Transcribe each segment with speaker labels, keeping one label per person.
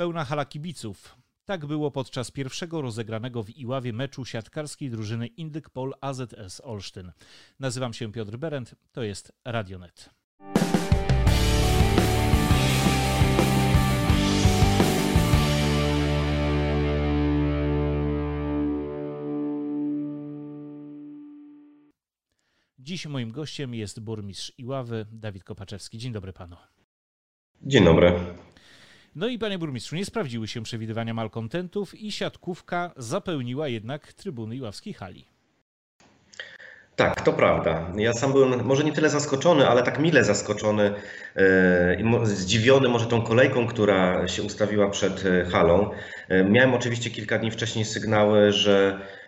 Speaker 1: Pełna hala kibiców. Tak było podczas pierwszego rozegranego w Iławie meczu siatkarskiej drużyny Indyk Pol AZS Olsztyn. Nazywam się Piotr Berend, to jest Radionet. Dziś moim gościem jest burmistrz Iławy, Dawid Kopaczewski. Dzień dobry panu.
Speaker 2: Dzień dobry.
Speaker 1: No i panie burmistrzu, nie sprawdziły się przewidywania malkontentów i siatkówka zapełniła jednak trybuny Iławskiej hali.
Speaker 2: Tak, to prawda. Ja sam byłem może nie tyle zaskoczony, ale tak mile zaskoczony i yy, zdziwiony może tą kolejką, która się ustawiła przed e, halą. Yy, miałem oczywiście kilka dni wcześniej sygnały, że E,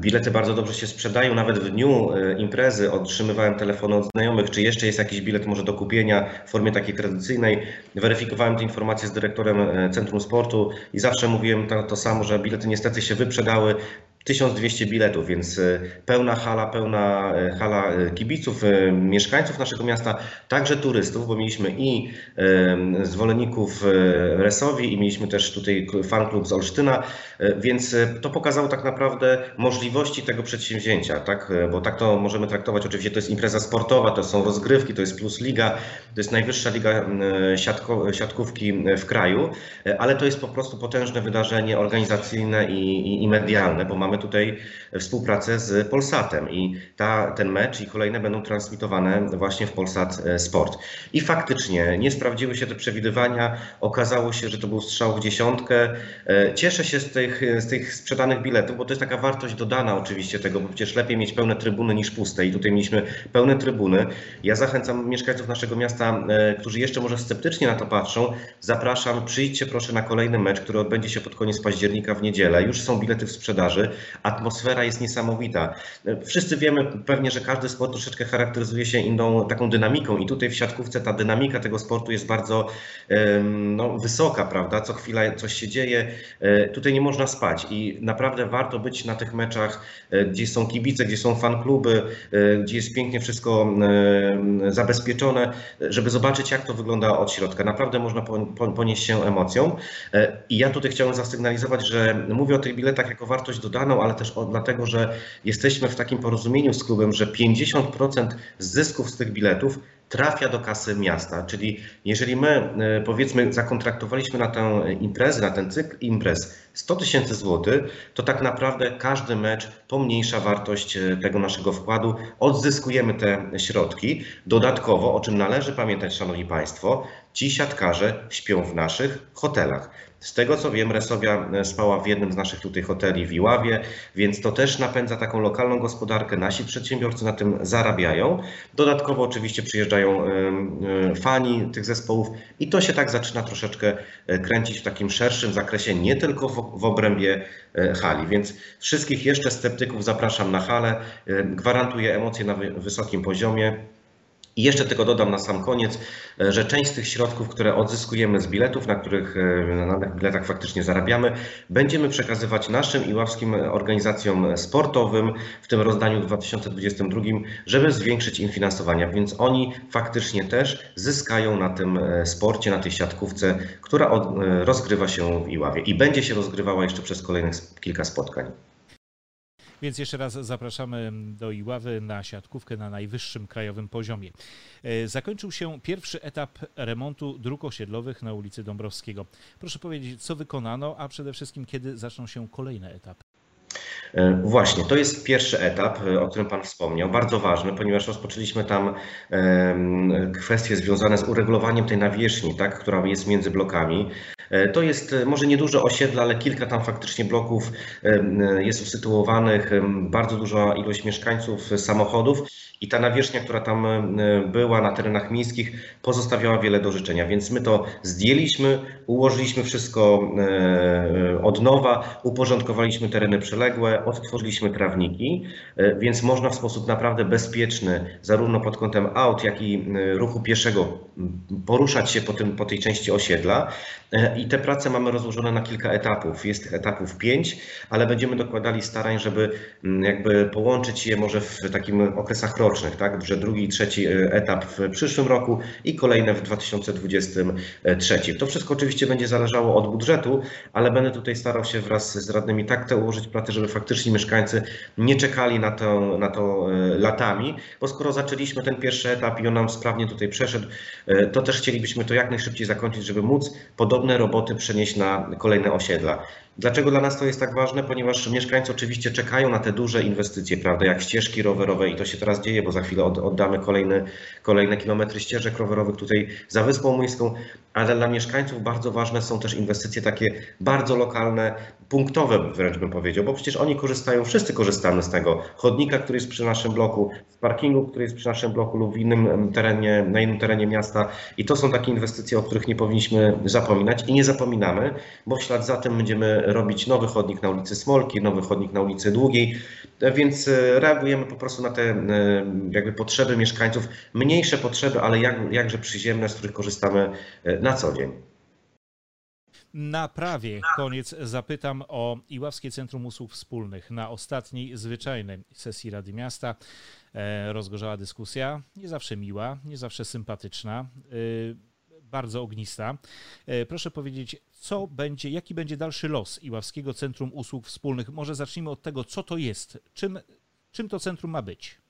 Speaker 2: bilety bardzo dobrze się sprzedają. Nawet w dniu e, imprezy otrzymywałem telefony od znajomych, czy jeszcze jest jakiś bilet może do kupienia w formie takiej tradycyjnej. Weryfikowałem te informacje z dyrektorem e, Centrum Sportu i zawsze mówiłem to, to samo, że bilety niestety się wyprzedały. 1200 biletów, więc e, pełna hala, pełna e, hala e, kibiców, mieszkańców naszego miasta, także turystów, bo mieliśmy i zwolenników Resowi i mieliśmy też tutaj fan klub z Olsztyna, więc to pokazało tak naprawdę możliwości tego przedsięwzięcia, tak? bo tak to możemy traktować. Oczywiście to jest impreza sportowa, to są rozgrywki, to jest Plus Liga, to jest najwyższa liga siatko, siatkówki w kraju, ale to jest po prostu potężne wydarzenie organizacyjne i, i, i medialne, bo mamy mamy tutaj współpracę z Polsatem i ta, ten mecz i kolejne będą transmitowane właśnie w Polsat e, Sport. I faktycznie nie sprawdziły się te przewidywania, okazało się, że to był strzał w dziesiątkę. E, cieszę się z tych, z tych sprzedanych biletów, bo to jest taka wartość dodana oczywiście tego, bo przecież lepiej mieć pełne trybuny niż puste i tutaj mieliśmy pełne trybuny. Ja zachęcam mieszkańców naszego miasta, e, którzy jeszcze może sceptycznie na to patrzą, zapraszam, przyjdźcie proszę na kolejny mecz, który odbędzie się pod koniec października w niedzielę. Już są bilety w sprzedaży atmosfera jest niesamowita. Wszyscy wiemy pewnie, że każdy sport troszeczkę charakteryzuje się inną taką dynamiką i tutaj w siatkówce ta dynamika tego sportu jest bardzo no, wysoka, prawda? Co chwila coś się dzieje. E, tutaj nie można spać i naprawdę warto być na tych meczach, e, gdzie są kibice, gdzie są fankluby, e, gdzie jest pięknie wszystko zabezpieczone, żeby zobaczyć, jak to wygląda od środka. Naprawdę można ponieść się emocją. I ja tutaj chciałem zasygnalizować, że mówię o tych biletach jako wartość dodaną, ale też dlatego, że jesteśmy w takim porozumieniu z klubem, że 50% zysków z tych biletów trafia do kasy miasta. Czyli jeżeli my e, powiedzmy zakontraktowaliśmy na tę imprezę, na ten cykl imprez 100 tysięcy złotych, to tak naprawdę każdy mecz pomniejsza wartość e, tego naszego wkładu, odzyskujemy te środki. Dodatkowo, o czym należy pamiętać, Szanowni Państwo, ci siatkarze śpią w naszych hotelach. Z tego co wiem, Resowia e, spała w jednym z naszych tutaj hoteli w Iławie, więc to też napędza taką lokalną gospodarkę. Nasi przedsiębiorcy na tym zarabiają. Dodatkowo oczywiście przyjeżdżają e, fani tych zespołów i to się tak zaczyna troszeczkę e, kręcić w takim szerszym zakresie, nie tylko w obrębie hali. Więc wszystkich jeszcze sceptyków zapraszam na halę. Gwarantuję emocje na wysokim poziomie. I jeszcze tylko dodam na sam koniec, e, że część z tych środków, które odzyskujemy z biletów, na których e, na biletach faktycznie zarabiamy, będziemy przekazywać naszym i ławskim organizacjom sportowym w tym rozdaniu 2022, żeby zwiększyć im finansowania, więc oni faktycznie też zyskają na tym e, sporcie, na tej siatkówce, która rozgrywa się w Iławie i będzie się rozgrywała jeszcze przez kolejnych kilka spotkań.
Speaker 1: Więc jeszcze raz zapraszamy do Iławy na siatkówkę na najwyższym krajowym poziomie. E, zakończył się pierwszy etap remontu dróg osiedlowych na ulicy Dąbrowskiego. Proszę powiedzieć, co wykonano, a przede wszystkim kiedy zaczną się kolejne etapy?
Speaker 2: E, właśnie, to jest pierwszy etap, e, o którym Pan wspomniał, bardzo ważny, ponieważ rozpoczęliśmy tam kwestie związane z uregulowaniem tej nawierzchni, tak, która jest między blokami. E, to jest może nieduże osiedle, ale kilka tam faktycznie bloków jest usytuowanych, bardzo duża ilość mieszkańców, samochodów i ta nawierzchnia, która tam była na terenach miejskich, pozostawiała wiele do życzenia. Więc my to zdjęliśmy, ułożyliśmy wszystko od nowa, uporządkowaliśmy tereny przyległe, odtworzyliśmy trawniki, więc można w sposób naprawdę bezpieczny, zarówno pod kątem aut, jak i ruchu pieszego, poruszać się po, tym, po tej części osiedla. I te prace mamy rozłożone na kilka etapów. Jest tych etapów pięć, ale będziemy dokładali starań, żeby jakby połączyć je może w takim okresach rocznych, tak? Że drugi i trzeci etap w przyszłym roku i kolejne w 2023. To wszystko oczywiście będzie zależało od budżetu, ale będę tutaj starał się wraz z radnymi tak te ułożyć prace, żeby faktycznie mieszkańcy nie czekali na to, na to latami, bo skoro zaczęliśmy ten pierwszy etap i on nam sprawnie tutaj przeszedł, to też chcielibyśmy to jak najszybciej zakończyć, żeby móc podobne roboty przenieść na kolejne osiedla. Dlaczego dla nas to jest tak ważne? Ponieważ mieszkańcy oczywiście czekają na te duże inwestycje, prawda, jak ścieżki rowerowe i to się teraz dzieje, bo za chwilę oddamy kolejne, kolejne kilometry ścieżek rowerowych tutaj za Wyspą Młyńską, ale dla mieszkańców bardzo ważne są też inwestycje takie bardzo lokalne, punktowe wręcz bym powiedział, bo przecież oni korzystają, wszyscy korzystamy z tego. Chodnika, który jest przy naszym bloku, z parkingu, który jest przy naszym bloku lub w innym terenie, na innym terenie miasta. I to są takie inwestycje, o których nie powinniśmy zapominać i nie zapominamy, bo w ślad za tym będziemy robić nowy chodnik na ulicy Smolki, nowy chodnik na ulicy Długiej, więc e, reagujemy po prostu na te e, jakby potrzeby mieszkańców, mniejsze potrzeby, ale jak, jakże przyziemne, z których korzystamy e, na co dzień.
Speaker 1: Na prawie koniec zapytam o Iławskie Centrum Usług Wspólnych. Na ostatniej zwyczajnej sesji Rady Miasta rozgorzała dyskusja, nie zawsze miła, nie zawsze sympatyczna bardzo ognista. E, proszę powiedzieć, co będzie, jaki będzie dalszy los Iławskiego Centrum Usług Wspólnych? Może zacznijmy od tego, co to jest, czym, czym to centrum ma być?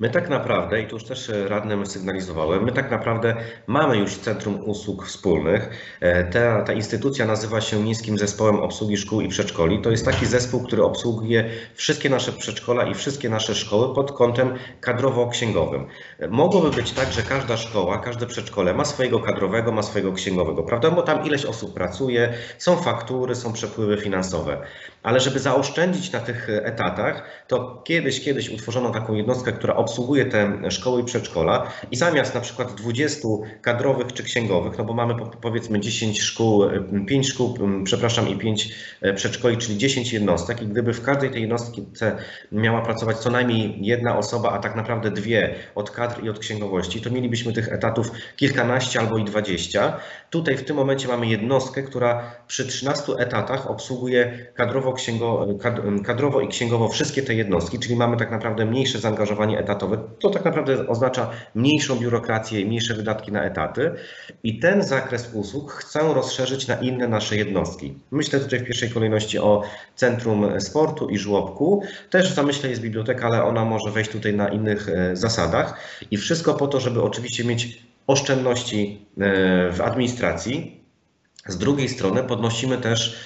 Speaker 2: My tak naprawdę, i tu już też radnym sygnalizowałem, my tak naprawdę mamy już Centrum Usług Wspólnych. E, ta, ta instytucja nazywa się Niskim Zespołem Obsługi Szkół i Przedszkoli. To jest taki zespół, który obsługuje wszystkie nasze przedszkola i wszystkie nasze szkoły pod kątem kadrowo-księgowym. E, mogłoby być tak, że każda szkoła, każde przedszkole ma swojego kadrowego, ma swojego księgowego, prawda? Bo tam ileś osób pracuje, są faktury, są przepływy finansowe. Ale żeby zaoszczędzić na tych etatach, to kiedyś, kiedyś utworzono taką jednostkę, która obsługuje te szkoły i przedszkola i zamiast na przykład 20 kadrowych czy księgowych, no bo mamy powiedzmy 10 szkół, 5 szkół, przepraszam, i 5 e, przedszkoli, czyli 10 jednostek i gdyby w każdej tej jednostce miała pracować co najmniej jedna osoba, a tak naprawdę dwie od kadr i od księgowości, to mielibyśmy tych etatów kilkanaście albo i 20. Tutaj w tym momencie mamy jednostkę, która przy 13 etatach obsługuje kadrowo, księgo, kadrowo i księgowo wszystkie te jednostki, czyli mamy tak naprawdę mniejsze zaangażowanie etatowe. To tak naprawdę oznacza mniejszą biurokrację i mniejsze wydatki na etaty. I ten zakres usług chcę rozszerzyć na inne nasze jednostki. Myślę tutaj w pierwszej kolejności o Centrum Sportu i Żłobku. Też w zamyśle jest biblioteka, ale ona może wejść tutaj na innych e, zasadach. I wszystko po to, żeby oczywiście mieć oszczędności e, w administracji. Z drugiej strony podnosimy też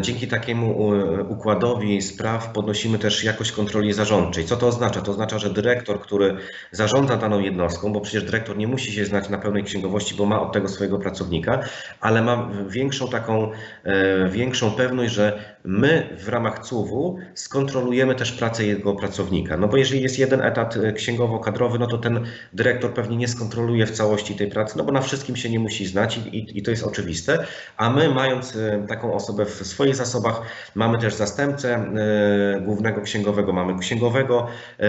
Speaker 2: dzięki takiemu e, układowi spraw podnosimy też jakość kontroli zarządczej. Co to oznacza? To oznacza, że dyrektor, który zarządza daną jednostką, bo przecież dyrektor nie musi się znać na pełnej księgowości, bo ma od tego swojego pracownika, ale ma większą taką, e, większą pewność, że my w ramach CUW skontrolujemy też pracę jego pracownika. No bo jeżeli jest jeden etat księgowo-kadrowy, no to ten dyrektor pewnie nie skontroluje w całości tej pracy, no bo na wszystkim się nie musi znać i, i, i to jest oczywiste, a my mając taką osobę w swoich zasobach. Mamy też zastępcę e, głównego księgowego, mamy księgowego,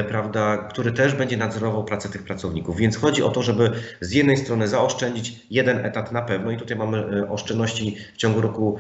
Speaker 2: prawda, który też będzie nadzorował pracę tych pracowników. Więc chodzi o to, żeby z jednej strony zaoszczędzić jeden etat na pewno i tutaj mamy oszczędności w ciągu roku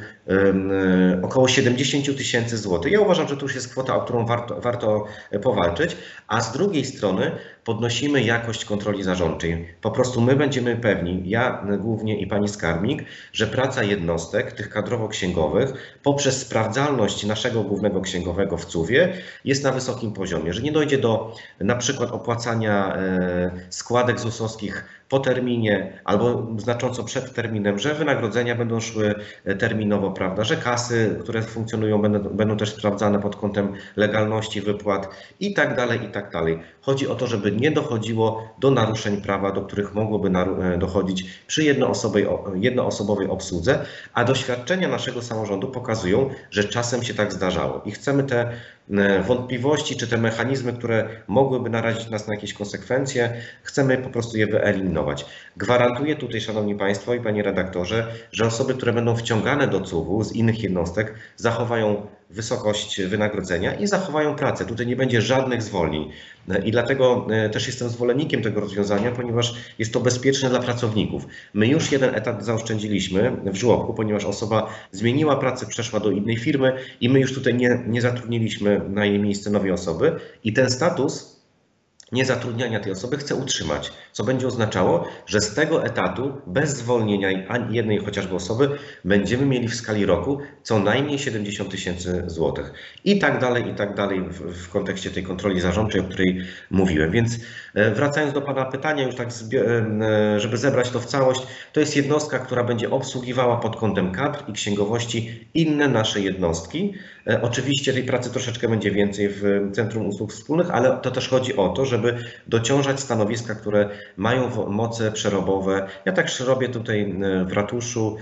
Speaker 2: około 70 tysięcy złotych. Ja uważam, że to już jest kwota, o którą warto, warto powalczyć, a z drugiej strony podnosimy jakość kontroli zarządczej. Po prostu my będziemy pewni, ja głównie i pani skarbnik, że praca jednostek, tych kadrowo-księgowych, poprzez sprawdzalność naszego głównego księgowego w CUW-ie jest na wysokim poziomie, że nie dojdzie do na przykład opłacania e, składek ZUS-owskich po terminie albo znacząco przed terminem, że wynagrodzenia będą szły e, terminowo, prawda, że kasy, które funkcjonują będą, będą też sprawdzane pod kątem legalności wypłat i tak dalej, i tak dalej. Chodzi o to, żeby nie dochodziło do naruszeń prawa, do których mogłoby e, dochodzić przy jednoosobowej, jednoosobowej obsłudze, a doświadczenia naszego samorządu pokazują, że czasem się tak zdarzało i chcemy te wątpliwości czy te mechanizmy, które mogłyby narazić nas na jakieś konsekwencje, chcemy po prostu je wyeliminować. Gwarantuję tutaj, Szanowni Państwo i Panie Redaktorze, że osoby, które będą wciągane do CUW z innych jednostek, zachowają wysokość wynagrodzenia i zachowają pracę. Tutaj nie będzie żadnych zwolnień. I dlatego e, też jestem zwolennikiem tego rozwiązania, ponieważ jest to bezpieczne dla pracowników. My już jeden etat zaoszczędziliśmy w żłobku, ponieważ osoba zmieniła pracę, przeszła do innej firmy i my już tutaj nie, nie zatrudniliśmy na jej miejsce nowej osoby. I ten status niezatrudniania tej osoby chce utrzymać, co będzie oznaczało, że z tego etatu bez zwolnienia ani jednej chociażby osoby będziemy mieli w skali roku co najmniej 70 tysięcy złotych. I tak dalej, i tak dalej w, w, kontekście tej kontroli zarządczej, o której mówiłem. Więc e, wracając do Pana pytania, już tak, e, żeby zebrać to w całość, to jest jednostka, która będzie obsługiwała pod kątem kadr i księgowości inne nasze jednostki. E, oczywiście tej pracy troszeczkę będzie więcej w Centrum Usług Wspólnych, ale to też chodzi o to, żeby dociążać stanowiska, które mają moce przerobowe. Ja tak robię tutaj w ratuszu.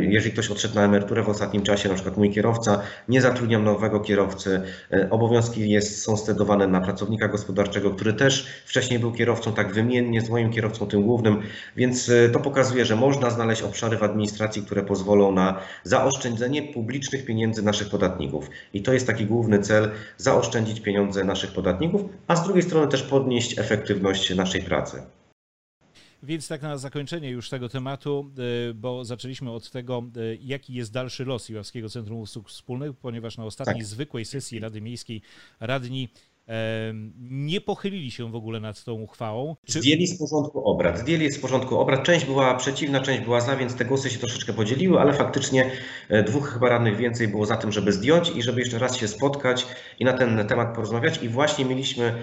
Speaker 2: Jeżeli ktoś odszedł na emeryturę w ostatnim czasie, na przykład mój kierowca, nie zatrudniam nowego kierowcy. Obowiązki jest, są stedowane na pracownika gospodarczego, który też wcześniej był kierowcą, tak wymiennie z moim kierowcą, tym głównym, więc to pokazuje, że można znaleźć obszary w administracji, które pozwolą na zaoszczędzenie publicznych pieniędzy naszych podatników. I to jest taki główny cel, zaoszczędzić pieniądze naszych podatników, a z drugiej strony też podnieść efektywność naszej pracy.
Speaker 1: Więc tak na zakończenie już tego tematu, y, bo zaczęliśmy od tego, y, jaki jest dalszy los Iławskiego Centrum Usług Wspólnych, ponieważ na ostatniej tak. zwykłej sesji Rady Miejskiej radni nie pochylili się w ogóle nad tą uchwałą.
Speaker 2: Czy... Zdjęli z porządku obrad. Zdjęli z porządku obrad. Część była przeciwna, część była za, więc te głosy się troszeczkę podzieliły, ale faktycznie e, dwóch chyba radnych więcej było za tym, żeby zdjąć i żeby jeszcze raz się spotkać i na ten temat porozmawiać. I właśnie mieliśmy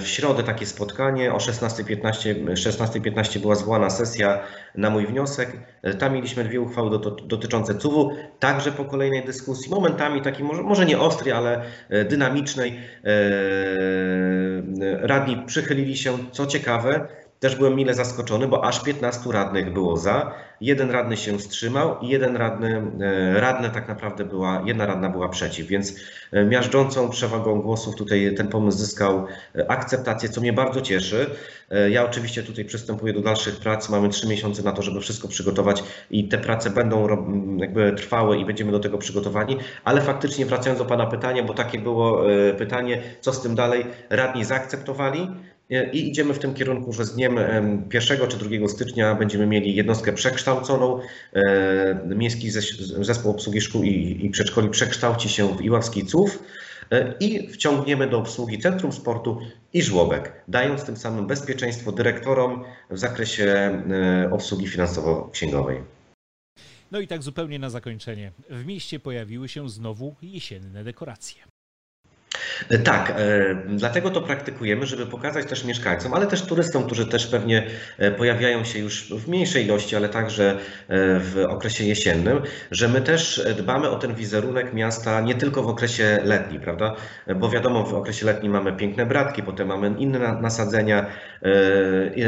Speaker 2: w środę takie spotkanie. O 16.15 16 była zwołana sesja na mój wniosek. E, tam mieliśmy dwie uchwały dotyczące CUW, także po kolejnej dyskusji, momentami takiej może, może nie ostrej, ale dynamicznej Eee, radni przychylili się, co ciekawe, też byłem mile zaskoczony, bo aż 15 radnych było za, jeden radny się wstrzymał i jeden radny, e, radny tak naprawdę była, jedna radna była przeciw, więc e, miażdżącą przewagą głosów tutaj ten pomysł zyskał e, akceptację, co mnie bardzo cieszy. Ja oczywiście tutaj przystępuję do dalszych prac, mamy trzy miesiące na to, żeby wszystko przygotować i te prace będą jakby trwały i będziemy do tego przygotowani, ale faktycznie wracając do Pana pytania, bo takie było pytanie, co z tym dalej, radni zaakceptowali, i idziemy w tym kierunku, że z dniem 1 czy 2 stycznia będziemy mieli jednostkę przekształconą. Miejski Zespół Obsługi Szkół i, Przedszkoli przekształci się w Iławski CUF e, i wciągniemy do obsługi Centrum Sportu i żłobek, dając tym samym bezpieczeństwo dyrektorom w zakresie e, obsługi finansowo-księgowej.
Speaker 1: No i tak zupełnie na zakończenie. W mieście pojawiły się znowu jesienne dekoracje.
Speaker 2: E, tak, e, dlatego to praktykujemy, żeby pokazać też mieszkańcom, ale też turystom, którzy też pewnie e, pojawiają się już w mniejszej ilości, ale także w okresie jesiennym, że my też dbamy o ten wizerunek miasta nie tylko w okresie letnim, prawda? Bo wiadomo, w okresie letnim mamy piękne bratki, potem mamy inne nasadzenia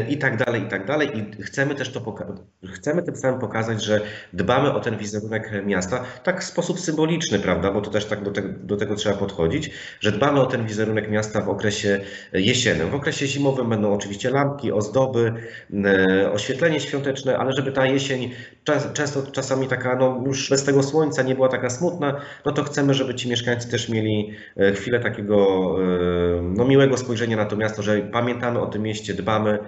Speaker 2: i tak dalej, i tak dalej. I chcemy też to chcemy tym samym pokazać, że dbamy o ten wizerunek miasta tak w sposób symboliczny, prawda? Bo to też tak do, te, do tego trzeba podchodzić, że dbamy o ten wizerunek miasta w okresie jesiennym. W okresie zimowym będą oczywiście lampki, ozdoby, e, oświetlenie świąteczne, ale żeby ta jesień często czasami taka, no już bez tego słońca nie była taka smutna, no to chcemy, żeby ci mieszkańcy też mieli e, chwilę takiego e, no, miłego spojrzenia na to miasto, że pamiętamy o tym mieście, dbamy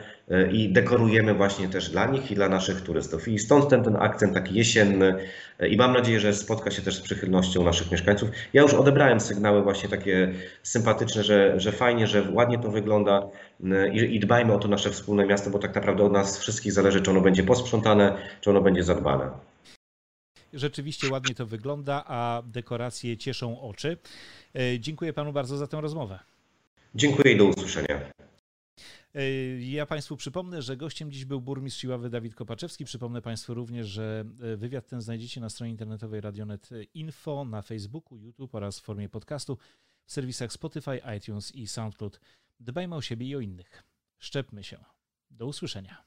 Speaker 2: i dekorujemy właśnie też dla nich i dla naszych turystów. I stąd ten, ten akcent taki jesienny i mam nadzieję, że spotka się też z przychylnością naszych mieszkańców. Ja już odebrałem sygnały właśnie takie sympatyczne, że, że fajnie, że ładnie to wygląda i, i dbajmy o to nasze wspólne miasto, bo tak naprawdę od nas wszystkich zależy, czy ono będzie posprzątane, czy ono będzie zadbane.
Speaker 1: Rzeczywiście ładnie to wygląda, a dekoracje cieszą oczy. E, dziękuję panu bardzo za tę rozmowę.
Speaker 2: Dziękuję i do usłyszenia.
Speaker 1: E, ja Państwu przypomnę, że gościem dziś był burmistrz Siławy Dawid Kopaczewski. Przypomnę Państwu również, że e, wywiad ten znajdziecie na stronie internetowej Radionet Info, na Facebooku, YouTube oraz w formie podcastu w serwisach Spotify, iTunes i SoundCloud. Dbajmy o siebie i o innych. Szczepmy się. Do usłyszenia.